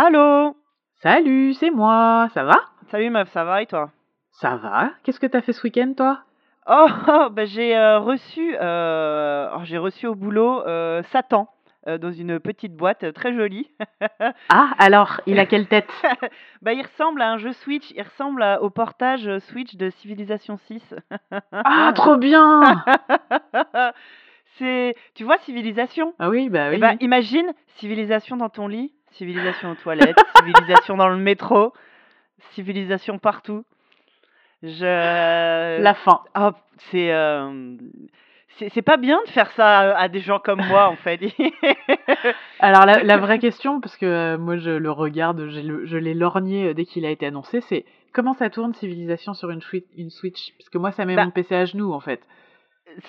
Allô? Salut, c'est moi, ça va? Salut meuf, ça va et toi? Ça va. Qu'est-ce que t'as fait ce week-end, toi? Oh, oh, bah, j'ai euh, reçu, euh, oh, j'ai reçu au boulot euh, Satan dans une petite boîte très jolie. Ah, alors, il a quelle tête? Bah, il ressemble à un jeu Switch, il ressemble à- au portage Switch de Civilization 6. Ah, trop bien! C'est, tu vois, Civilisation Ah oui, bah Eh oui. ben, imagine civilisation dans ton lit, civilisation aux toilettes, civilisation dans le métro, civilisation partout. Je. La fin. Oh, c'est. euh, C'est pas bien de faire ça à, des gens comme moi, en fait. Alors, la, la vraie question, parce que euh, moi je le regarde, le- je l'ai lorgné euh, dès qu'il a été annoncé, c'est comment ça tourne Civilisation sur une, Switch- une Switch? Parce que moi, ça met Bah. mon PC à genoux, en fait.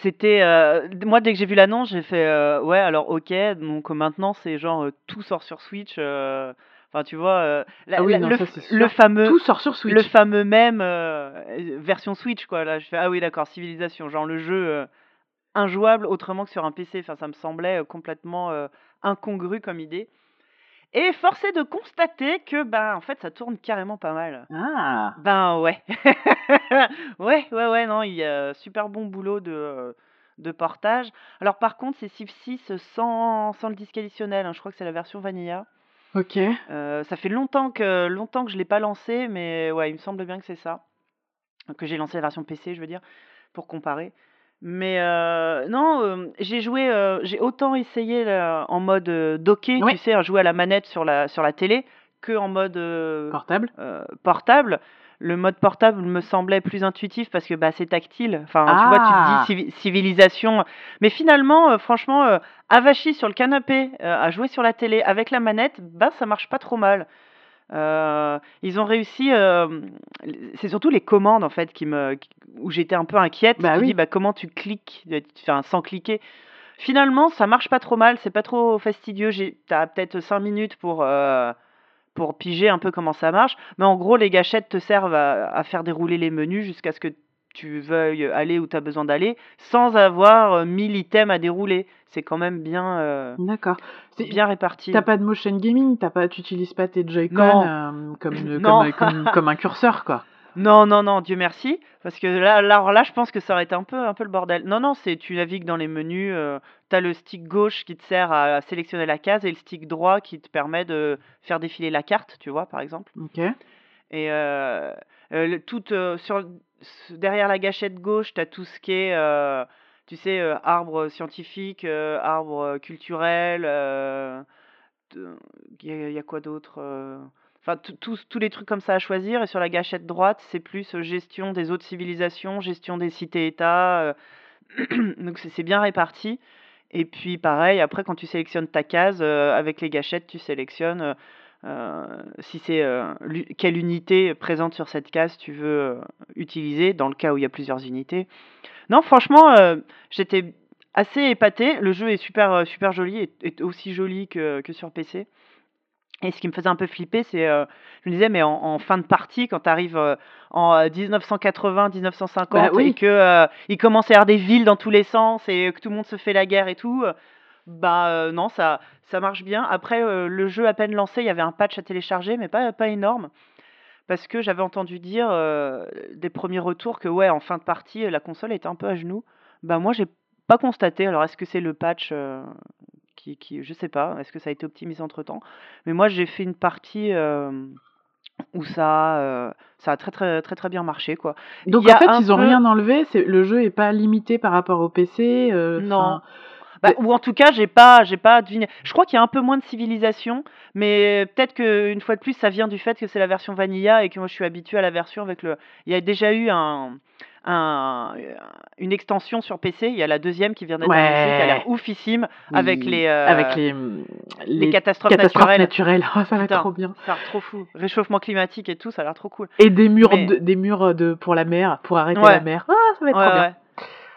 C'était. euh, Moi, dès que j'ai vu l'annonce, j'ai fait. euh, Ouais, alors, ok. Donc, euh, maintenant, c'est genre. euh, tout sort sur Switch. Enfin, tu vois. la- Ah oui, la- non, le, ça, le fameux. Tout sort sur Switch. Le fameux même version Switch, quoi. Là, je fais ah oui, d'accord, Civilisation, genre le jeu injouable autrement que sur un PC. Enfin, ça me semblait complètement incongru comme idée. Et force est de constater que, ben, en fait, ça tourne carrément pas mal. Ah, Ben ouais, ouais, ouais, ouais, non, il y a super bon boulot de euh, de portage. Alors par contre, c'est Civ 6 sans, sans le disque additionnel. hein. Je crois que c'est la version Vanilla. ok. Euh, ça fait longtemps que longtemps que je l'ai pas lancé, mais ouais, il me semble bien que c'est ça. Que j'ai lancé la version PC, je veux dire, pour comparer. Mais euh, non, euh, j'ai joué, euh, j'ai autant essayé là, en mode docké, Oui. tu sais, à jouer à la manette sur la sur la télé, que en mode Portable portable. Le mode portable me semblait plus intuitif parce que bah, c'est tactile. Enfin, tu vois, tu Ah. te dis civi- civilisation. Mais finalement, franchement, avachi sur le canapé, à jouer sur la télé avec la manette, bah, ça marche pas trop mal. Euh, ils ont réussi. euh, c'est surtout les commandes en fait qui me, où j'étais un peu inquiète. Bah oui. dis bah comment tu cliques, euh, enfin sans cliquer. Finalement, ça marche pas trop mal. C'est pas trop fastidieux. T'as peut-être 5 minutes pour euh, pour piger un peu comment ça marche. Mais en gros, les gâchettes te servent à, à faire dérouler les menus jusqu'à ce que tu veuilles aller où tu as besoin d'aller sans avoir euh, 1000 items à dérouler. C'est quand même bien, euh, D'accord. C'est- bien réparti. T'as pas de motion gaming, t'as pas, tu utilises pas tes Joy-Con Non. euh, comme, une- Non. comme, comme, comme un curseur, quoi. Non, non, non, Dieu merci. Parce que là, là, alors là, je pense que ça aurait été un peu, un peu le bordel. Non, non, c'est tu navigues dans les menus. euh, tu as le stick gauche qui te sert à, à sélectionner la case et le stick droit qui te permet de faire défiler la carte, tu vois, par exemple. Ok. Et euh, euh, le- tout euh, sur, derrière la gâchette gauche, tu as tout ce qui est, euh, tu sais, euh, arbre scientifique, euh, arbre culturel. Il y, a- quoi d'autre Enfin, tous les trucs comme ça à choisir. Et sur la gâchette droite, c'est plus gestion des autres civilisations, gestion des cités-États. donc c'est bien réparti. Et puis pareil, après quand tu sélectionnes ta case, avec les gâchettes, tu sélectionnes si c'est euh, quelle unité présente sur cette case tu veux euh, utiliser, dans le cas où il y a plusieurs unités. Non, franchement, euh, j'étais assez épaté. Le jeu est super, euh, super joli, est, est aussi joli que, que sur PC. Et ce qui me faisait un peu flipper, c'est, euh, je me disais, mais en, en fin de partie, quand tu arrives en euh, 1980, 1950, Bah oui. et que euh, il commence à y avoir des villes dans tous les sens, et que tout le monde se fait la guerre et tout, euh, bah euh, non, ça, ça marche bien. Après, euh, le jeu à peine lancé, il y avait un patch à télécharger, mais pas, pas énorme. Parce que j'avais entendu dire euh, des premiers retours que, ouais, en fin de partie, la console était un peu à genoux. Bah moi, j'ai pas constaté. Alors, est-ce que c'est le patch qui, qui, je sais pas, est-ce que ça a été optimisé entre temps Mais moi, j'ai fait une partie où ça, euh, ça a très très très très bien marché, quoi. Donc en fait, ils ont peu- rien enlevé. C'est le jeu est pas limité par rapport au PC. euh, Non. Bah, ou en tout cas, j'ai pas, j'ai pas deviné. Je crois qu'il y a un peu moins de civilisation, mais peut-être que une fois de plus, ça vient du fait que c'est la version vanilla et que moi je suis habitué à la version avec le. Il y a déjà eu un, un- une extension sur PC. Il y a la deuxième qui vient d'être Ouais. annoncée, qui a l'air oufissime avec les, euh, avec les, les catastrophes, catastrophes naturelles. naturelles. Oh, ça va être trop bien. Ça a l'air trop fou. Réchauffement climatique et tout, ça a l'air trop cool. Et des murs, Mais- de, des murs de pour la mer, pour arrêter Ouais. la mer. Ah, ça va être Ouais, trop bien.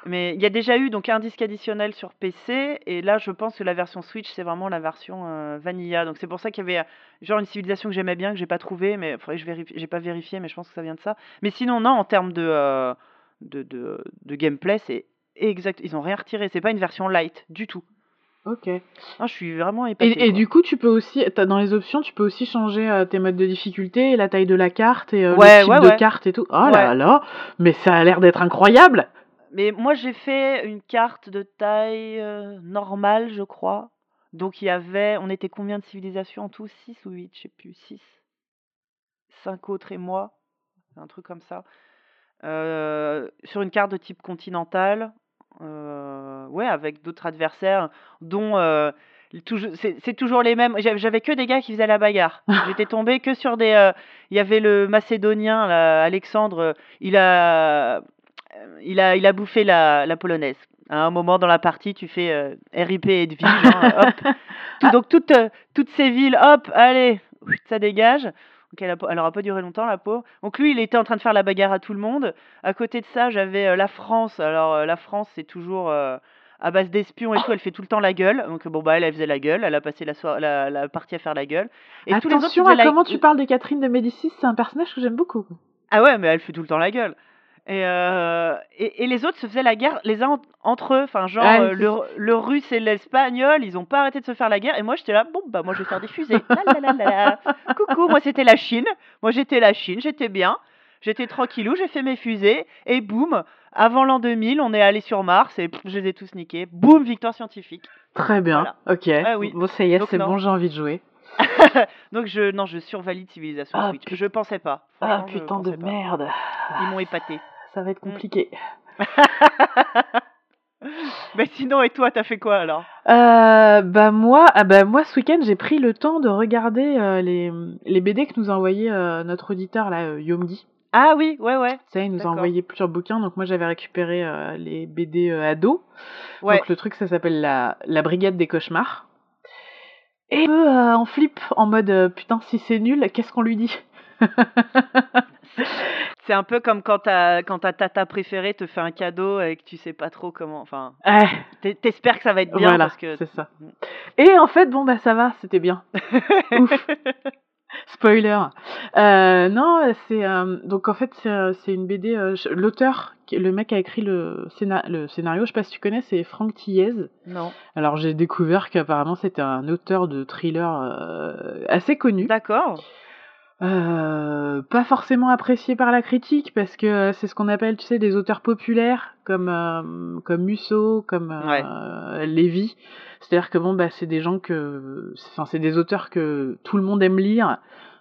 Mais il y a déjà eu donc un disque additionnel sur PC et là je pense que la version Switch c'est vraiment la version euh, vanilla. Donc c'est pour ça qu'il y avait euh, genre une civilisation que j'aimais bien que j'ai pas trouvé mais faudrait que je vérifie, j'ai pas vérifié mais je pense que ça vient de ça. Mais sinon non en termes de euh, de, de, de gameplay c'est exact, ils ont rien retiré, c'est pas une version light du tout. Ok. Ah, je suis vraiment épatée. Et, du coup, tu peux aussi, t'as- dans les options, tu peux aussi changer euh, tes modes de difficulté, la taille de la carte et euh, Ouais, le type ouais, de ouais. carte et tout. Oh là là, mais ça a l'air d'être incroyable. Mais moi, j'ai fait une carte de taille euh, normale, je crois. Donc, il y avait. On était combien de civilisations en tout? 6 ou 8 Je sais plus. 6. 5 autres et moi. Un truc comme ça. Euh, sur une carte de type continental. euh, ouais, avec d'autres adversaires, dont. euh, c'est toujours les mêmes. J'avais que des gars qui faisaient la bagarre. J'étais tombé que sur des. Il y avait le Macédonien, là, Alexandre. Il a, il a, il a bouffé la, la polonaise. À un moment dans la partie, tu fais euh, RIP Edwige, hein, hop. Tout- donc toutes, euh, toutes ces villes, hop, allez, ça dégage. Donc elle, a, pas- elle aura pas duré longtemps la peau. Donc lui, il était en train de faire la bagarre à tout le monde. À côté de ça, j'avais euh, la France. Alors euh, la France, c'est toujours euh, à base d'espions et tout. Elle fait tout le temps la gueule. Donc bon bah elle, elle faisait la gueule. Elle a passé la, la, la partie à faire la gueule. Et tous les autres, Attention à la- comment tu parles de Catherine de Médicis, c'est un personnage que j'aime beaucoup. ah ouais, mais elle fait tout le temps la gueule. Et, euh, et, et les autres se faisaient la guerre les uns en- entre eux. Enfin, genre, Ouais, euh, le, le russe et l'espagnol, ils ont pas arrêté de se faire la guerre. Et moi, j'étais là, bon, bah, moi, je vais faire des fusées. La, la, la, la, la. Coucou, moi, c'était la Chine. Moi, j'étais la Chine, j'étais bien. J'étais tranquillou, j'ai fait mes fusées. Et boum, avant l'an 2000, on est allé sur Mars et pff, je les ai tous niqués. Boum, victoire scientifique. Très bien, ok. Ah oui. Bon, ça y est, c'est bon, j'ai envie de jouer. Donc, je, non, je survalide Civilisation Ah, Switch. Je pensais pas. Ah putain de pas. merde. Ils m'ont épaté. Ça va être Mm. compliqué. Mais sinon, et toi, t'as fait quoi alors? Euh, bah moi, ah bah moi ce week-end j'ai pris le temps de regarder euh, les, les BD que nous a envoyé euh, notre auditeur là, Yomgi. Ah oui, ouais, ouais. Ça, il nous a envoyé plusieurs bouquins, donc moi j'avais récupéré les BD ados. Ouais. Donc le truc ça s'appelle la, la Brigade des cauchemars. Et en flip, en mode putain si c'est nul, qu'est-ce qu'on lui dit? C'est un peu comme quand ta quand ta tata préférée te fait un cadeau et que tu sais pas trop comment. Enfin, t'espères que ça va être bien voilà, parce que. c'est ça. Et en fait, bon bah ça va, c'était bien. Ouf. Spoiler. Euh, non, c'est euh, donc en fait c'est euh, une BD. euh, L'auteur, le mec qui a écrit le, scéna- le scénario, je sais pas si tu connais, c'est Franck Thiez. non. Alors j'ai découvert qu'apparemment c'était un auteur de thriller assez connu, D'accord. Euh, pas forcément apprécié par la critique parce que euh, c'est ce qu'on appelle, tu sais, des auteurs populaires comme euh, comme Musso, comme euh, Lévy. C'est-à-dire que bon bah c'est des gens que, enfin c'est des auteurs que tout le monde aime lire.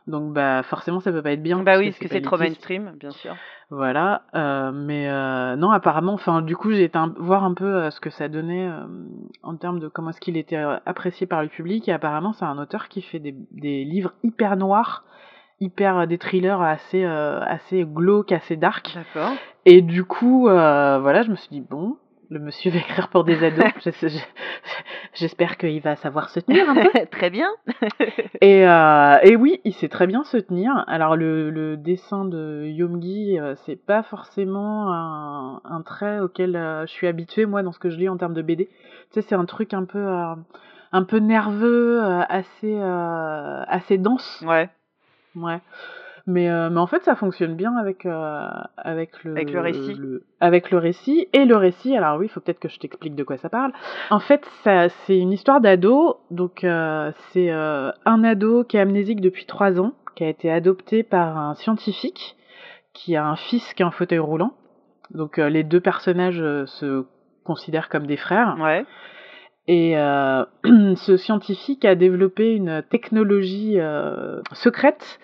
Donc bah forcément ça peut pas être bien. bah oui, parce que c'est trop mainstream, bien sûr. Voilà, euh, mais euh, non, apparemment, enfin, du coup, j'ai été un- voir un peu ce que ça donnait euh, en termes de comment est-ce qu'il était apprécié par le public. Et apparemment, c'est un auteur qui fait des, des livres hyper noirs, hyper euh, des thrillers assez euh, assez glauques, assez dark. D'accord. Et du coup, euh, voilà, je me suis dit bon, le monsieur va écrire pour des ados. Je- je- J'espère qu'il va savoir se tenir un peu. Très bien. Et, euh, et oui, il sait très bien se tenir. Alors le, le dessin de Yomgi, c'est pas forcément un, un trait auquel je suis habituée moi dans ce que je lis en termes de BD. Tu sais, c'est un truc un peu euh, un peu nerveux, assez euh, assez dense. Ouais. Ouais. Mais, euh, mais en fait, ça fonctionne bien avec, euh, avec, le, Avec le récit. avec le récit. Et le récit, alors oui, il faut peut-être que je t'explique de quoi ça parle. En fait, ça, c'est une histoire d'ado. Donc, euh, c'est un ado qui est amnésique depuis trois ans, qui a été adopté par un scientifique qui a un fils qui est en fauteuil roulant. Donc, les deux personnages se considèrent comme des frères. Ouais. Et euh, ce scientifique a développé une technologie euh, secrète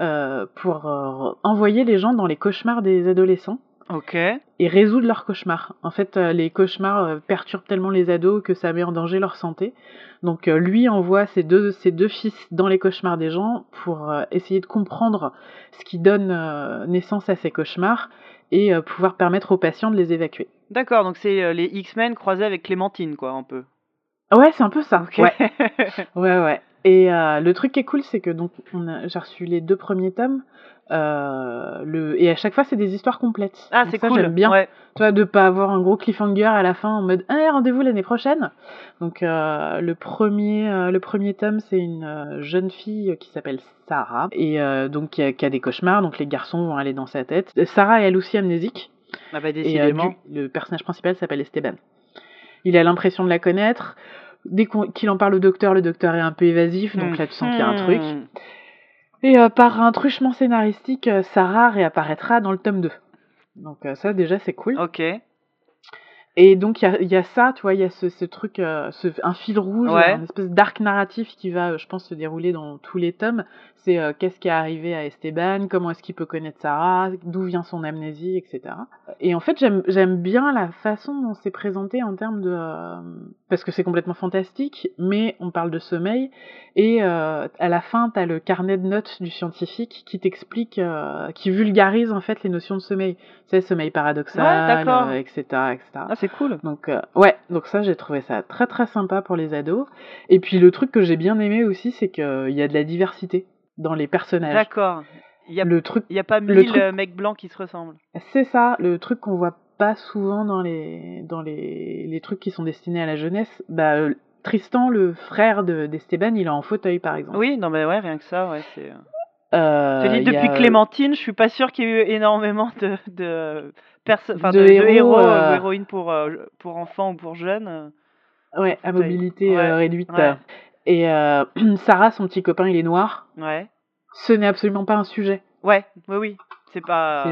euh, pour envoyer les gens dans les cauchemars des adolescents Ok. et résoudre leurs cauchemars. En fait, les cauchemars perturbent tellement les ados que ça met en danger leur santé. Donc lui envoie ses deux, ses deux fils dans les cauchemars des gens pour essayer de comprendre ce qui donne naissance à ces cauchemars et pouvoir permettre aux patients de les évacuer. D'accord, donc c'est les X-Men croisés avec Clémentine, quoi, un peu. Ouais, c'est un peu ça. Ouais. Ouais, ouais. Et euh, le truc qui est cool, c'est que donc j'ai reçu les deux premiers tomes. Euh, le, et à chaque fois, c'est des histoires complètes. ah, c'est ça, cool. J'aime bien. Ouais. Tu vois, de pas avoir un gros cliffhanger à la fin en mode ah, rendez-vous l'année prochaine. Donc euh, le premier, euh, le premier tome, c'est une jeune fille qui s'appelle Sarah et donc qui a, qui a des cauchemars. Donc les garçons vont aller dans sa tête. Sarah est elle aussi amnésique. Ah bah Et décidément. du- le personnage principal s'appelle Esteban. Il a l'impression de la connaître. dès qu'il en parle au docteur, le docteur est un peu évasif, donc là tu sens qu'il y a un truc. Mhm. Et euh, par un truchement scénaristique, euh, Sarah réapparaîtra dans le tome 2. Donc euh, ça déjà c'est cool. Ok. Et donc il y a, il y a ça, tu vois, il y a ce, ce truc, euh, ce, un fil rouge, Ouais. un espèce d'arc narratif qui va, euh, je pense, se dérouler dans tous les tomes. C'est euh, qu'est-ce qui est arrivé à Esteban, comment est-ce qu'il peut connaître Sarah, d'où vient son amnésie, etc. Et en fait, j'aime bien la façon dont c'est présenté en termes de... euh, parce que c'est complètement fantastique, mais on parle de sommeil. Et à la fin, tu as le carnet de notes du scientifique qui t'explique, qui vulgarise en fait les notions de sommeil. Tu sais, sommeil paradoxal, Ouais, etc., etc. Ah, c'est cool. Donc euh, ouais, donc ça j'ai trouvé ça très très sympa pour les ados. Et puis le truc que j'ai bien aimé aussi, c'est qu'il y a de la diversité dans les personnages. D'accord. Il n'y a, Le truc, il y a pas le mille truc- euh, mecs blancs qui se ressemblent. c'est ça, le truc qu'on voit pas souvent dans les dans les, les trucs qui sont destinés à la jeunesse. Bah euh, Tristan, le frère de d'Esteban, il est en fauteuil par exemple. Oui, non, mais ouais, rien que ça, ouais, c'est. Euh, Je dis, depuis a- Clémentine, je suis pas sûr qu'il y ait eu énormément de, de, De de, de héros, héros, euh, ou héroïnes pour, euh, pour enfants ou pour jeunes. Ouais, à mobilité Ouais, euh, réduite. ouais. Et euh, Sarah, son petit copain, il est noir. Ouais. Ce n'est absolument pas un sujet. Ouais, oui, oui. C'est pas.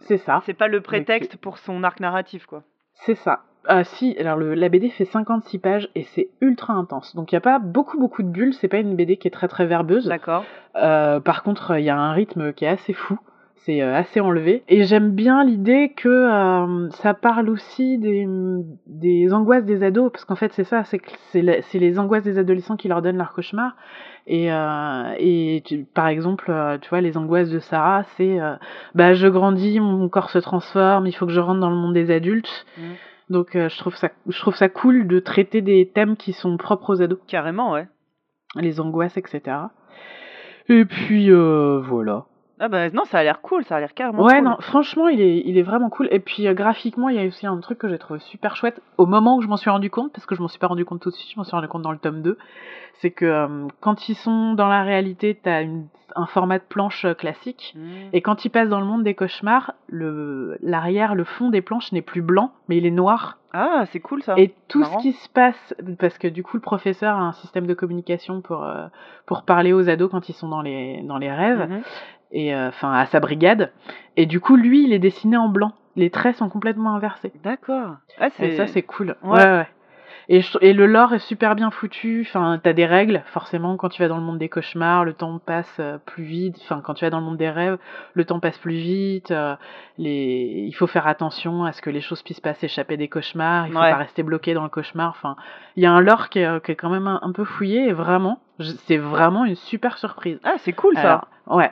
C'est- ça. C'est pas le prétexte pour son arc narratif, quoi. C'est ça. Ah si, alors le, la BD fait 56 pages et c'est ultra intense. Donc il n'y a pas beaucoup beaucoup de bulles, c'est pas une BD qui est très très verbeuse. D'accord. Euh, par contre, il y a un rythme qui est assez fou. C'est euh, assez enlevé. Et j'aime bien l'idée que euh, ça parle aussi des, des angoisses des ados, parce qu'en fait c'est ça, c'est les angoisses des adolescents qui leur donnent leur cauchemar. Et, euh, et tu- par exemple, tu vois, les angoisses de Sarah, c'est euh, bah je grandis, mon corps se transforme, il faut que je rentre dans le monde des adultes. Mhm. Donc je trouve ça, je trouve ça cool de traiter des thèmes qui sont propres aux ados, Carrément, ouais. les angoisses, etc. Et puis voilà. Ah bah non, ça a l'air cool, ça a l'air carrément Ouais, cool. non, franchement, il est, il est vraiment cool. Et puis euh, graphiquement, il y a aussi un truc que j'ai trouvé super chouette au moment où je m'en suis rendu compte, parce que je m'en suis pas rendu compte tout de suite, je m'en suis rendu compte dans le tome 2. C'est que euh, quand ils sont dans la réalité, t'as une, un format de planche euh, classique. Mhm. Et quand ils passent dans le monde des cauchemars, le, l'arrière, le fond des planches n'est plus blanc, mais il est noir. Ah, c'est cool ça. Et tout marrant. ce qui se passe, parce que du coup le professeur a un système de communication pour, euh, pour parler aux ados quand ils sont dans les, dans les rêves, Mhm. Et euh, enfin à sa brigade. Et du coup lui il est dessiné en blanc. Les traits sont complètement inversés. D'accord. Ah, Et ça c'est cool. Ouais. Ouais, ouais. Et, je- et le lore est super bien foutu. Enfin, t'as des règles. Forcément, quand tu vas dans le monde des cauchemars, le temps passe euh, plus vite. Enfin, quand tu vas dans le monde des rêves, le temps passe plus vite. euh, les... Il faut faire attention à ce que les choses puissent pas s'échapper des cauchemars. Il faut Ouais. pas rester bloqué dans le cauchemar. Enfin, il y a un lore qui est, qui est quand même un, un peu fouillé. Et vraiment, c'est vraiment une super surprise. Ah, c'est cool ça. Alors, ouais.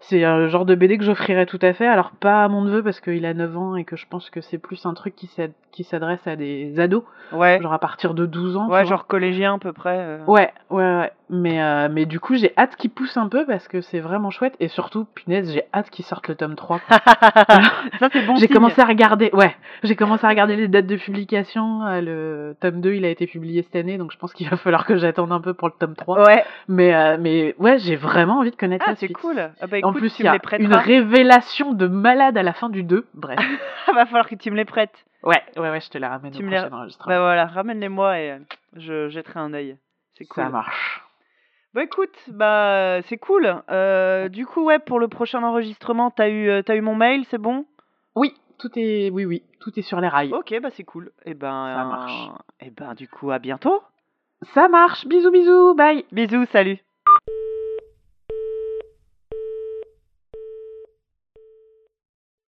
C'est un genre de BD que j'offrirais tout à fait. Alors, pas à mon neveu parce qu'il a 9 ans et que je pense que c'est plus un truc qui s'ad- qui s'adresse à des ados, ouais. genre à partir de 12 ans. Ouais, genre collégien à peu près. euh. Ouais, ouais, ouais. Mais, euh, mais du coup, j'ai hâte qu'il pousse un peu parce que c'est vraiment chouette. Et surtout, punaise, j'ai hâte qu'il sorte le tome 3. quoi. ça c'est bon. j'ai commencé à regarder, ouais, j'ai commencé à regarder les dates de publication. Euh, Le tome 2, il a été publié cette année, donc je pense qu'il va falloir que j'attende un peu pour le tome 3. Ouais. Mais, euh, mais ouais, j'ai vraiment envie de connaître Ah, la c'est suite. cool. Ah bah En plus, il y a une révélation de malade à la fin du 2. Bref. va falloir que tu me les prêtes. Ouais, ouais, ouais, je te la ramène Tu au me les- prochain enregistrement. Bah voilà, ramène-les-moi et je jetterai un œil. C'est cool. Ça marche. Bah écoute, bah c'est cool. Euh, du coup, ouais, pour le prochain enregistrement, t'as eu, euh, t'as eu mon mail, c'est bon? Oui, tout est, oui, oui, tout est sur les rails. Ok, bah c'est cool. Et ben, Ça marche. Et ben, du coup, à bientôt. Ça marche. Bisous, bisous. Bye. Bisous, salut.